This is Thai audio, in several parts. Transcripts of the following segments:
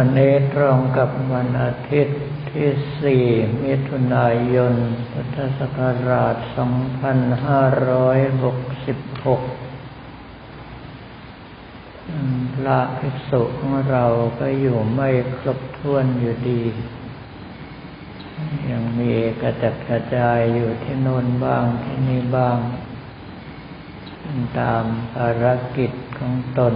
วันนี้ตรงกับวันอาทิตย์ที่สี่มิถุนายน พุทธศักราช 2566 พระภิกษุของเราก็อยู่ไม่ครบถ้วนอยู่ดี ยังมีกระจัดกระจายอยู่ที่โน่นบ้างที่นี่บ้าง ตามภารกิจของตน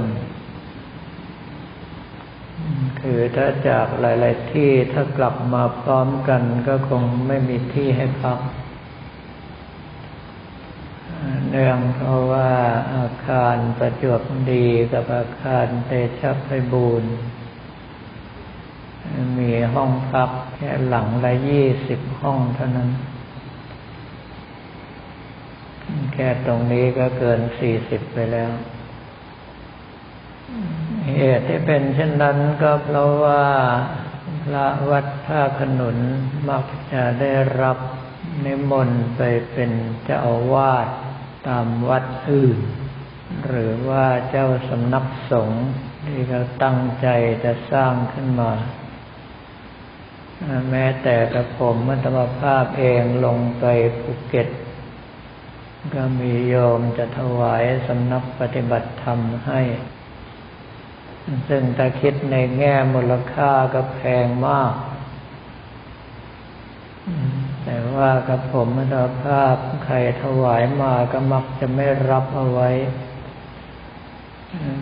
คือถ้าจากหลาย ๆ ที่ถ้ากลับมาพร้อมกันก็คงไม่มีที่ให้พัก เนื่องเพราะว่าอาคารประจวบดีกับอาคารเตชะไพบูรณ์มีห้องพักแค่หลังละยี่สิบห้องเท่านั้น แค่ตรงนี้ก็เกินสี่สิบไปแล้ว เหตุที่เป็นเช่นนั้นก็เพราะว่าพระวัดท่าขนุนมักจะได้รับนิมนต์ไปเป็นเจ้าอาวาสตามวัดอื่น หรือว่าเจ้าสำนักสงฆ์ที่เขาตั้งใจจะสร้างขึ้นมา แม้แต่กระผมมัตมภาพเองลงไปภูเก็ต ก็มีโยมจะถวายสำนักปฏิบัติธรรมให้ ซึ่งถ้าคิดในแง่มูลค่าก็แพงมาก แต่ว่ากับผมมรภาพใครถวายมาก็มักจะไม่รับเอาไว้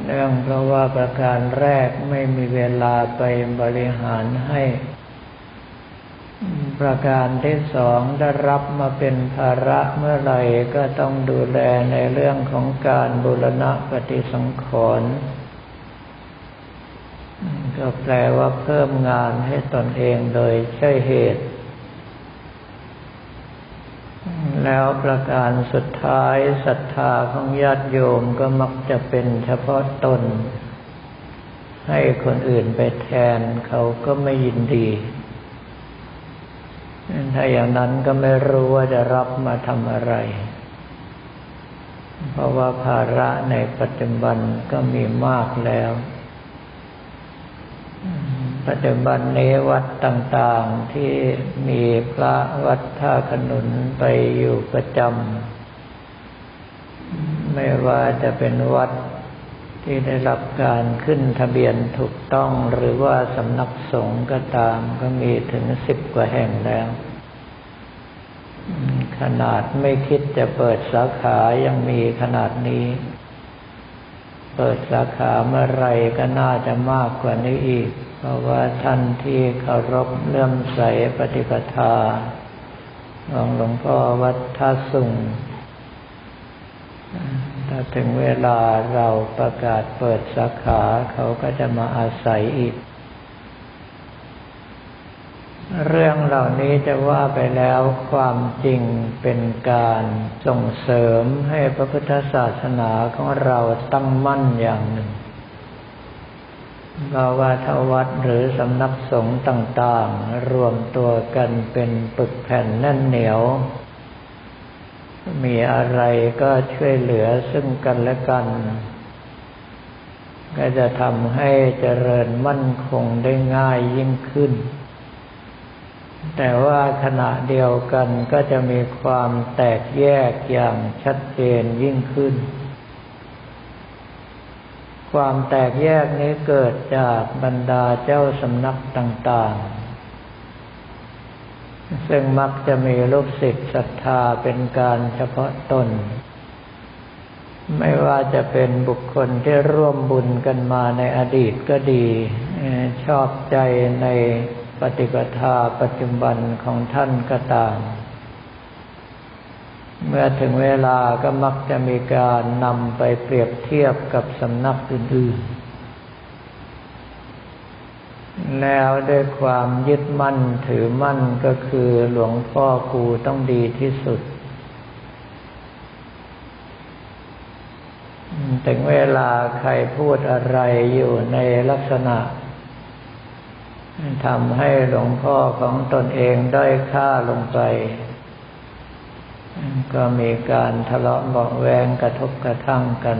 เรื่องเพราะว่าประการแรกไม่มีเวลาไปบริหารให้ ประการที่สองได้รับมาเป็นภาระเมื่อไหร่ก็ต้องดูแลในเรื่องของการบูรณะปฏิสังขรณ์ ก็แปลว่าเพิ่มงานให้ตนเองโดยใช่เหตุ แล้วประการสุดท้ายศรัทธาของญาติโยมก็มักจะเป็นเฉพาะตน ให้คนอื่นไปแทนเขาก็ไม่ยินดี ถ้าอย่างนั้นก็ไม่รู้ว่าจะรับมาทำอะไร เพราะว่าภาระในปัจจุบันก็มีมากแล้ว ปัจจุบันนี้วัดต่างๆที่มีพระวัดท่าขนุนไปอยู่ประจำไม่ว่าจะเป็นวัดที่ได้รับการขึ้นทะเบียนถูกต้องหรือว่าสำนักสงฆ์ก็ตามก็มีถึงสิบกว่าแห่งแล้ว ขนาดไม่คิดจะเปิดสาขายังมีขนาดนี้ เปิดสาขาเมื่อไรก็น่าจะมากกว่านี้อีก เพราะว่าท่านที่เคารพเลื่อมใสปฏิปทาของหลวงพ่อวัดท่าสุงถ้าถึงเวลาเราประกาศเปิดสาขาเขาก็จะมาอาศัยอีก เรื่องเหล่านี้จะว่าไปแล้วความจริงเป็นการส่งเสริมให้พระพุทธศาสนาของเราตั้งมั่นอย่างหนึ่งภาวาทวัดหรือสำนักสงฆ์ต่างๆ รวมตัวกันเป็นปึกแผ่นแน่นเหนียว มีอะไรก็ช่วยเหลือซึ่งกันและกัน ก็จะทำให้เจริญมั่นคงได้ง่ายยิ่งขึ้น แต่ว่าขณะเดียวกันก็จะมีความแตกแยกอย่างชัดเจนยิ่งขึ้น ความแตกแยกนี้เกิดจากบรรดาเจ้าสำนักต่างๆ ซึ่งมักจะมีลูกศิษย์ศรัทธาเป็นการเฉพาะตน ไม่ว่าจะเป็นบุคคลที่ร่วมบุญกันมาในอดีตก็ดี ชอบใจใน ปฏิปทาปัจจุบันของท่านก็ตาม เมื่อถึงเวลาก็มักจะมีการนำไปเปรียบเทียบกับสำนักอื่นๆ แล้วด้วยความยึดมั่นถือมั่นก็คือหลวงพ่อครูต้องดีที่สุด ถึงเวลาใครพูดอะไรอยู่ในลักษณะ ทำให้หลวงพ่อของตนเองได้ค่าลงไป ก็มีการทะเลาะเบาแวงกระทบกระทั่งกัน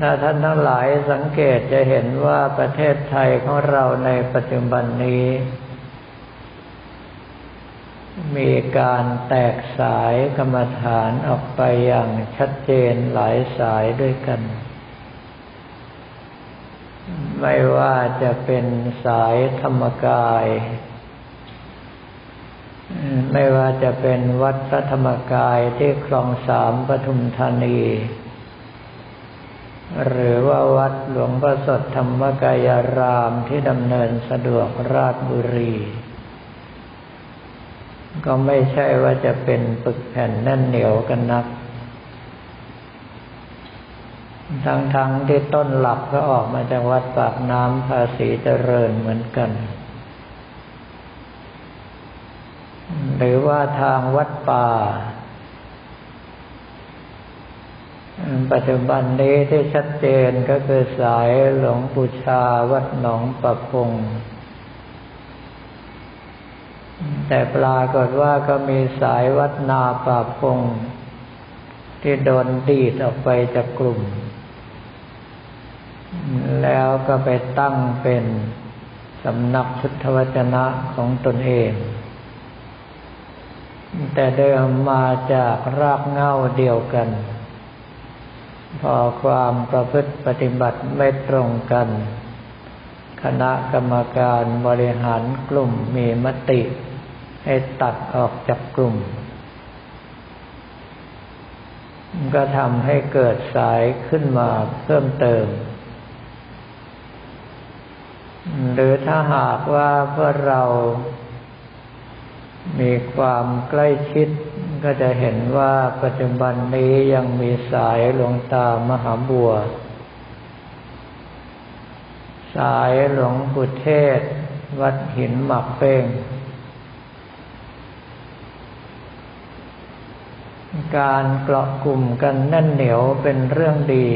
ถ้าท่านทั้งหลายสังเกตจะเห็นว่าประเทศไทยของเราในปัจจุบันนี้ มีการแตกสายกรรมฐานออกไปอย่างชัดเจนหลายสายด้วยกัน ไม่ว่าจะเป็นสายธรรมกาย ไม่ว่าจะเป็นวัดพระธรรมกายที่คลองสามปทุมธานี หรือว่าวัดหลวงประสดธรรมกายรามที่ดำเนินสะดวกราชบุรี ก็ไม่ใช่ว่าจะเป็นปึกแผ่นแน่นเหนียวกันนัก ทั้งๆทที่ต้นหลักก็ออกมาจากวัดปากน้ำภาษีเจริญเหมือนกัน หรือว่าทางวัดป่า ปัจจุบันนี้ที่ชัดเจนก็คือสายหลวงปู่ชาวัดหนองประพง แต่ปรากฏว่าก็มีสายวัดนาป่าพงที่โดนดีดออกไปจากกลุ่ม ก็ไปตั้งเป็นสำนักพุทธวจนะของตนเอง แต่เดิมมาจากรากเง้าเดียวกัน พอความประพฤติปฏิบัติไม่ตรงกัน คณะกรรมการบริหารกลุ่มมีมติ ให้ตัดออกจากกลุ่ม ก็ทำให้เกิดสายขึ้นมาเพิ่มเติม หรือถ้าหากว่าเพื่อเรามีความใกล้ชิดก็จะเห็นว่าปัจจุบันนี้ยังมีสายหลวงตามหาบัว สายหลวงปู่เทศ วัดหินหมักเป้ง การเกาะกลุ่มกันแน่นเหนียวเป็นเรื่องดี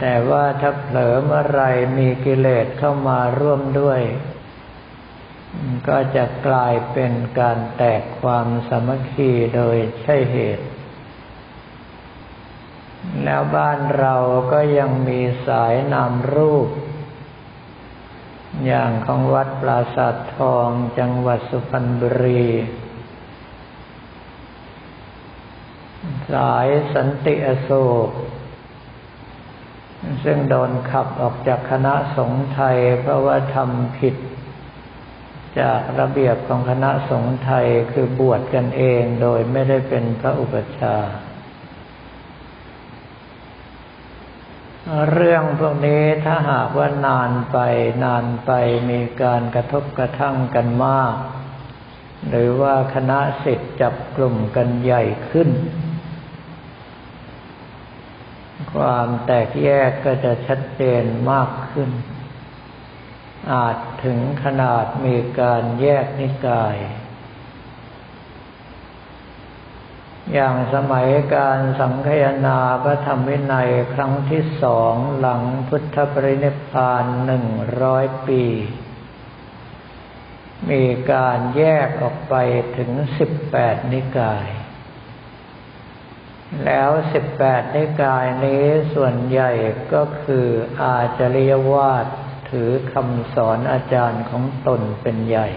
แต่ว่าถ้าเผลอเมื่อไรมีกิเลสเข้ามาร่วมด้วย ก็จะกลายเป็นการแตกความสามัคคีโดยใช่เหตุ แล้วบ้านเราก็ยังมีสายนามรูป อย่างของวัดปราสาททองจังหวัดสุพรรณบุรีสายสันติอโศก ซึ่งโดนขับออกจากคณะสงฆ์ไทย เพราะว่าทำผิด จากระเบียบของคณะสงฆ์ไทยคือบวชกันเองโดยไม่ได้เป็นพระอุปชาเรื่องพวกนี้ถ้าหากว่านานไปนานไปมีการกระทบกระทั่งกันมาก หรือว่าคณะสิทธิ์จับกลุ่มกันใหญ่ขึ้น ความแตกแยกก็จะชัดเจนมากขึ้น อาจถึงขนาดมีการแยกนิกาย อย่างสมัยการสังคยนาพระธรรมวินัยครั้งที่สองหลังพุทธปรินิพพานหนึ่งร้อยปี มีการแยกออกไปถึงสิบแปดนิกาย แล้วสิบแปดนิกายนี้ส่วนใหญ่ก็คืออาจริยวาสถือคำสอนอาจารย์ของตนเป็นใหญ่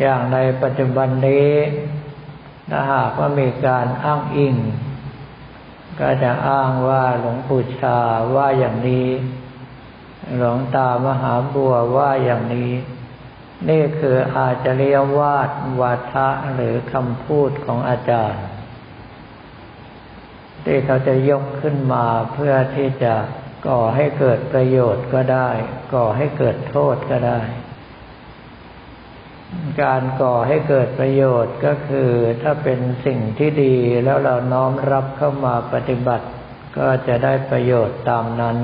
อย่างในปัจจุบันนี้ถ้าหากว่ามีการอ้างอิง ก็จะอ้างว่าหลวงปู่ชาว่าอย่างนี้ หลวงตามหาบัวว่าอย่างนี้ นี่คืออาจริยวาดวาทะหรือคำพูดของอาจารย์ ที่เขาจะยกขึ้นมาเพื่อที่จะก่อให้เกิดประโยชน์ก็ได้ ก่อให้เกิดโทษก็ได้ การก่อให้เกิดประโยชน์ก็คือถ้าเป็นสิ่งที่ดีแล้วเราน้อมรับเข้ามาปฏิบัติ ก็จะได้ประโยชน์ตามนั้น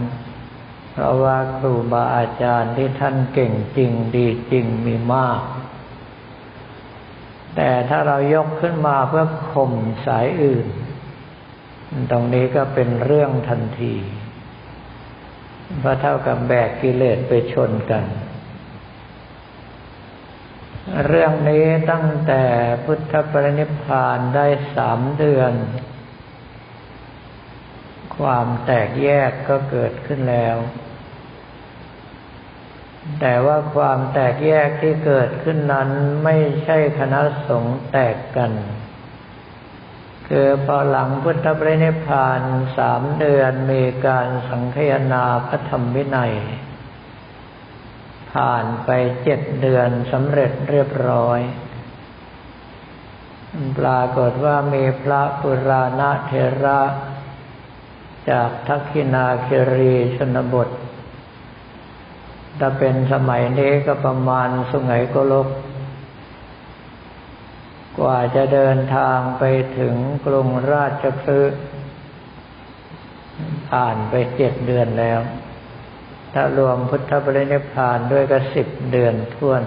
เพราะว่าครูบาอาจารย์ที่ท่านเก่งจริงดีจริงมีมาก แต่ถ้าเรายกขึ้นมาเพื่อข่มสายอื่น ตรงนี้ก็เป็นเรื่องทันที เพราะเท่ากับแบกกิเลสไปชนกัน เรื่องนี้ตั้งแต่พุทธปรินิพพานได้สามเดือนความแตกแยกก็เกิดขึ้นแล้ว แต่ว่าความแตกแยกที่เกิดขึ้นนั้นไม่ใช่คณะสงฆ์แตกกัน คือพอหลังพุทธปรินิพพานสามเดือนมีการสังคยนาพระธรรมวินัย ผ่านไปเจ็ดเดือนสำเร็จเรียบร้อยปรากฏว่ามีพระปุราณเทระ จากทักขินาคิรีชนบท ถ้าเป็นสมัยนี้ก็ประมาณสุไหงโกลก กว่าจะเดินทางไปถึงกรุงราชคฤห์ผ่านไปเจ็ดเดือนแล้ว ถ้ารวมพุทธบริณิพานด้วยก็สิบเดือนท่วน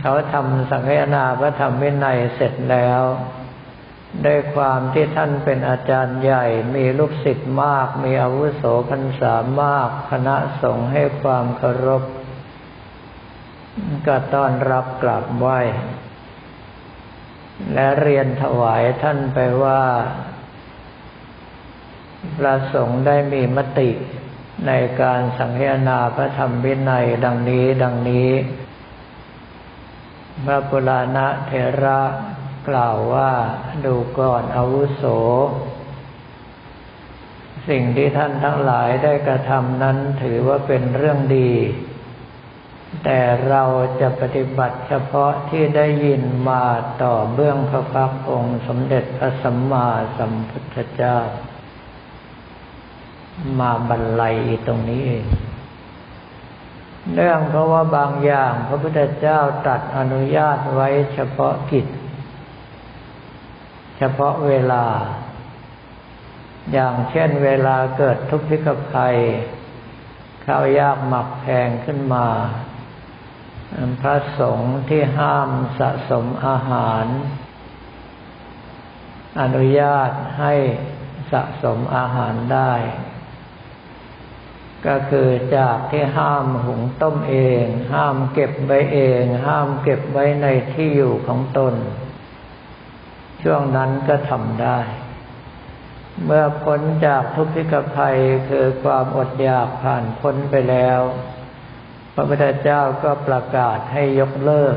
เขาทำสังฆนาพระธรรมวินัยเสร็จแล้ว ด้วยความที่ท่านเป็นอาจารย์ใหญ่ มีลูกศิษย์มาก มีอาวุโสพรรษามาก คณะสงฆ์ให้ความเคารพ ก็ต้อนรับกลับไหว้และเรียนถวายท่านไปว่าพระสงฆ์ได้มีมติในการสังเฆนาพระธรรมวินัยดังนี้ดังนี้ พระปุราณเทระ กล่าวว่าดูก่อนอาวุโส สิ่งที่ท่านทั้งหลายได้กระทำนั้นถือว่าเป็นเรื่องดี แต่เราจะปฏิบัติเฉพาะที่ได้ยินมาต่อเบื้องพระพักองค์สมเด็จพระสัมมาสัมพุทธเจ้า มาบรรลัยตรงนี้เองเนื่องเพราะว่าบางอย่างพระพุทธเจ้าตัดอนุญาตไว้เฉพาะกิจ เฉพาะเวลา อย่างเช่นเวลาเกิดทุกข์พิกภัย ข้าวยากหมักแพงขึ้นมา พระสงฆ์ที่ห้ามสะสมอาหาร อนุญาตให้สะสมอาหารได้ ก็คือจากที่ห้ามหุงต้มเอง ห้ามเก็บไว้เอง ห้ามเก็บไว้ในที่อยู่ของตน ช่วงนั้นก็ทำได้ เมื่อพ้นจากทุกข์ภัยคือความอดอยากผ่านพ้นไปแล้ว พระพุทธเจ้าก็ประกาศให้ยกเลิก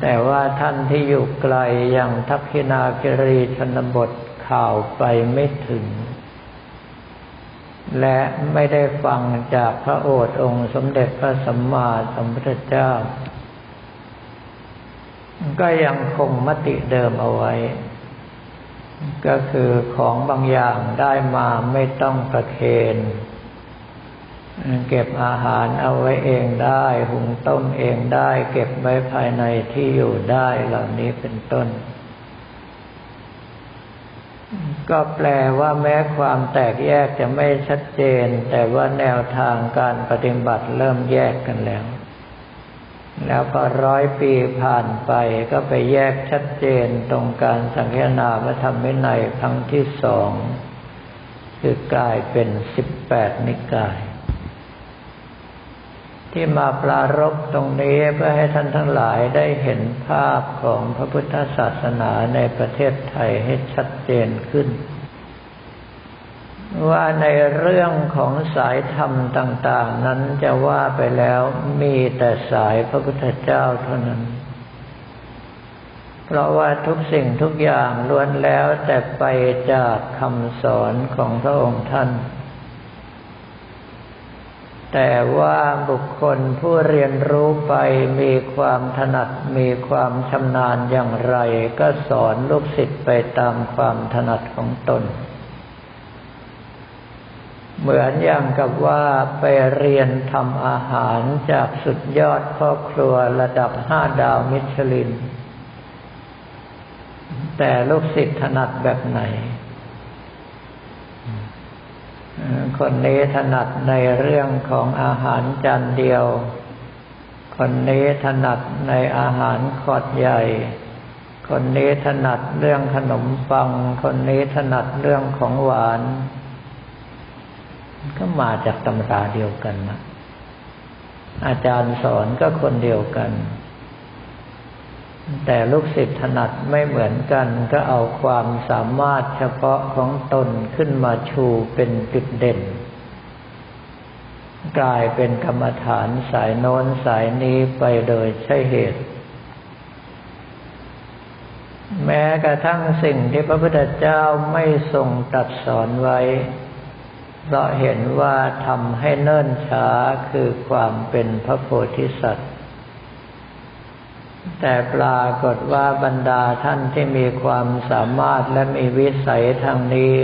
แต่ว่าท่านที่อยู่ไกลอย่างทักษินาคิรีชนบทข่าวไปไม่ถึง และไม่ได้ฟังจากพระโอษฐ์องค์สมเด็จพระสัมมาสัมพุทธเจ้า ก็ยังคงมติเดิมเอาไว้ ก็คือของบางอย่างได้มาไม่ต้องประเคนเก็บอาหารเอาไว้เองได้ หุงต้มเองได้ เก็บไว้ภายในที่อยู่ได้เหล่านี้เป็นต้น ก็แปลว่าแม้ความแตกแยกจะไม่ชัดเจน แต่ว่าแนวทางการปฏิบัติเริ่มแยกกันแล้ว แล้วพอร้อยปีผ่านไปก็ไปแยกชัดเจนตรงการสังเนาพระธรรมวินัยครั้งที่สองคือกลายเป็นสิบแปดนิกาย ที่มาปรารบตรงนี้เพื่อให้ท่านทั้งหลายได้เห็นภาพของพระพุทธศาสนาในประเทศไทยให้ชัดเจนขึ้น ว่าในเรื่องของสายธรรมต่าง ๆ นั้นจะว่าไปแล้วมีแต่สายพระพุทธเจ้าเท่านั้น เพราะว่าทุกสิ่งทุกอย่างล้วนแล้วแต่ไปจากคำสอนของพระองค์ท่าน แต่ว่าบุคคลผู้เรียนรู้ไปมีความถนัดมีความชำนาญอย่างไร ก็สอนลูกศิษย์ไปตามความถนัดของตน เหมือนอย่างกับว่าไปเรียนทำอาหารจากสุดยอดพ่อครัวระดับห้าดาวมิชลิน แต่ลูกศิษย์ถนัดแบบไหน คนนี้ถนัดในเรื่องของอาหารจานเดียว คนนี้ถนัดในอาหารขอดใหญ่ คนนี้ถนัดเรื่องขนมปัง คนนี้ถนัดเรื่องของหวาน ก็มาจากตำราเดียวกันนะอาจารย์สอนก็คนเดียวกัน แต่ลูกศิษย์ถนัดไม่เหมือนกันก็เอาความสามารถเฉพาะของตนขึ้นมาชูเป็นจุดเด่น กลายเป็นกรรมฐานสายโน้นสายนี้ไปโดยใช่เหตุ แม้กระทั่งสิ่งที่พระพุทธเจ้าไม่ทรงตรัสสอนไว้ เพราะเห็นว่าทำให้เนิ่นช้าคือความเป็นพระโพธิสัตว์ แต่ปรากฏว่าบรรดาท่านที่มีความสามารถและมีวิสัยทางนี้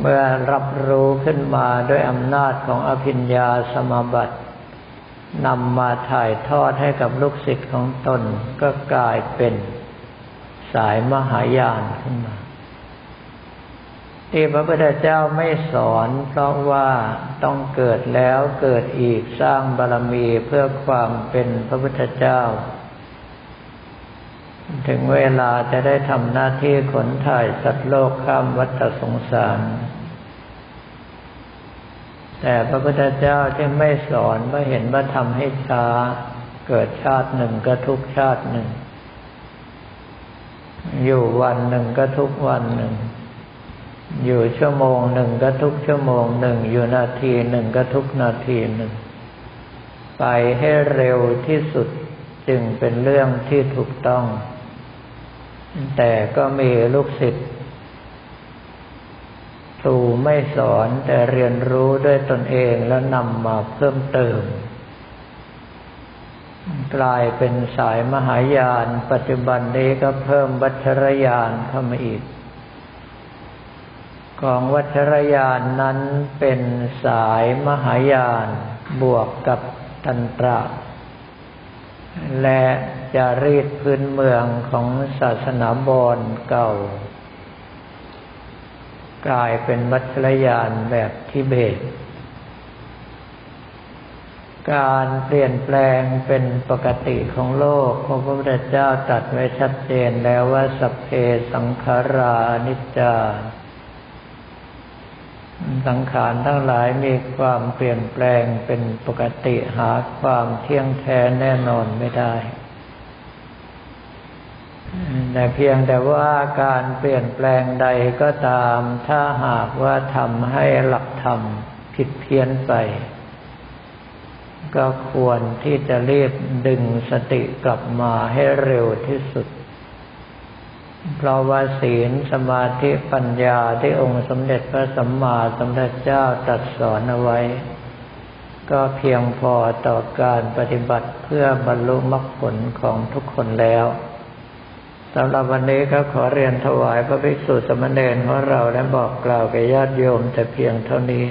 เมื่อรับรู้ขึ้นมาด้วยอำนาจของอภิญญาสมบัตินำมาถ่ายทอดให้กับลูกศิษย์ของตนก็กลายเป็นสายมหายานขึ้นมา ที่พระพุทธเจ้าไม่สอนเพราะว่าต้องเกิดแล้วเกิดอีกสร้างบารมีเพื่อความเป็นพระพุทธเจ้า ถึงเวลาจะได้ทำหน้าที่ขนถ่ายสัตว์โลกข้ามวัฏสงสาร แต่พระพุทธเจ้าที่ไม่สอนเมื่อเห็นว่าทำให้ช้า เกิดชาติหนึ่งก็ทุกชาติหนึ่ง อยู่วันหนึ่งก็ทุกวันหนึ่ง อยู่ชั่วโมงหนึ่งก็ทุกชั่วโมงหนึ่งอยู่นาทีหนึ่งก็ทุกนาทีหนึ่ง ไปให้เร็วที่สุดจึงเป็นเรื่องที่ถูกต้อง แต่ก็มีลูกศิษย์ครูไม่สอนแต่เรียนรู้ด้วยตนเองแล้วนำมาเพิ่มเติม กลายเป็นสายมหายาน ปัจจุบันนี้ก็เพิ่มวัชรยานเข้ามาอีก ของวัชรยานนั้นเป็นสายมหายานบวกกับตันตระ และจะรีดพื้นเมืองของศาสนาบอนเก่า กลายเป็นวัชรยานแบบทิเบต การเปลี่ยนแปลงเป็นปกติของโลกพระพุทธเจ้าตรัสไว้ชัดเจนแล้วว่าสัพเพสังขารานิจจา สังขารทั้งหลายมีความเปลี่ยนแปลงเป็นปกติหาความเที่ยงแท้แน่นอนไม่ได้ แต่เพียงแต่ว่าการเปลี่ยนแปลงใดก็ตาม ถ้าหากว่าทำให้หลักธรรมผิดเพี้ยนไป ก็ควรที่จะรีบดึงสติกลับมาให้เร็วที่สุด เพราะว่าศีลสมาธิปัญญาที่องค์สมเด็จพระสัมมาสัมพุทธเจ้าตรัสสอนเอาไว้ ก็เพียงพอต่อการปฏิบัติเพื่อบรรลุมรรคผลของทุกคนแล้วสำหรับวันนี้ก็ขอเรียนถวายพระภิกษุสมณเณรของเราและบอกกล่าวแก่ญาติโยมแต่เพียงเท่านี้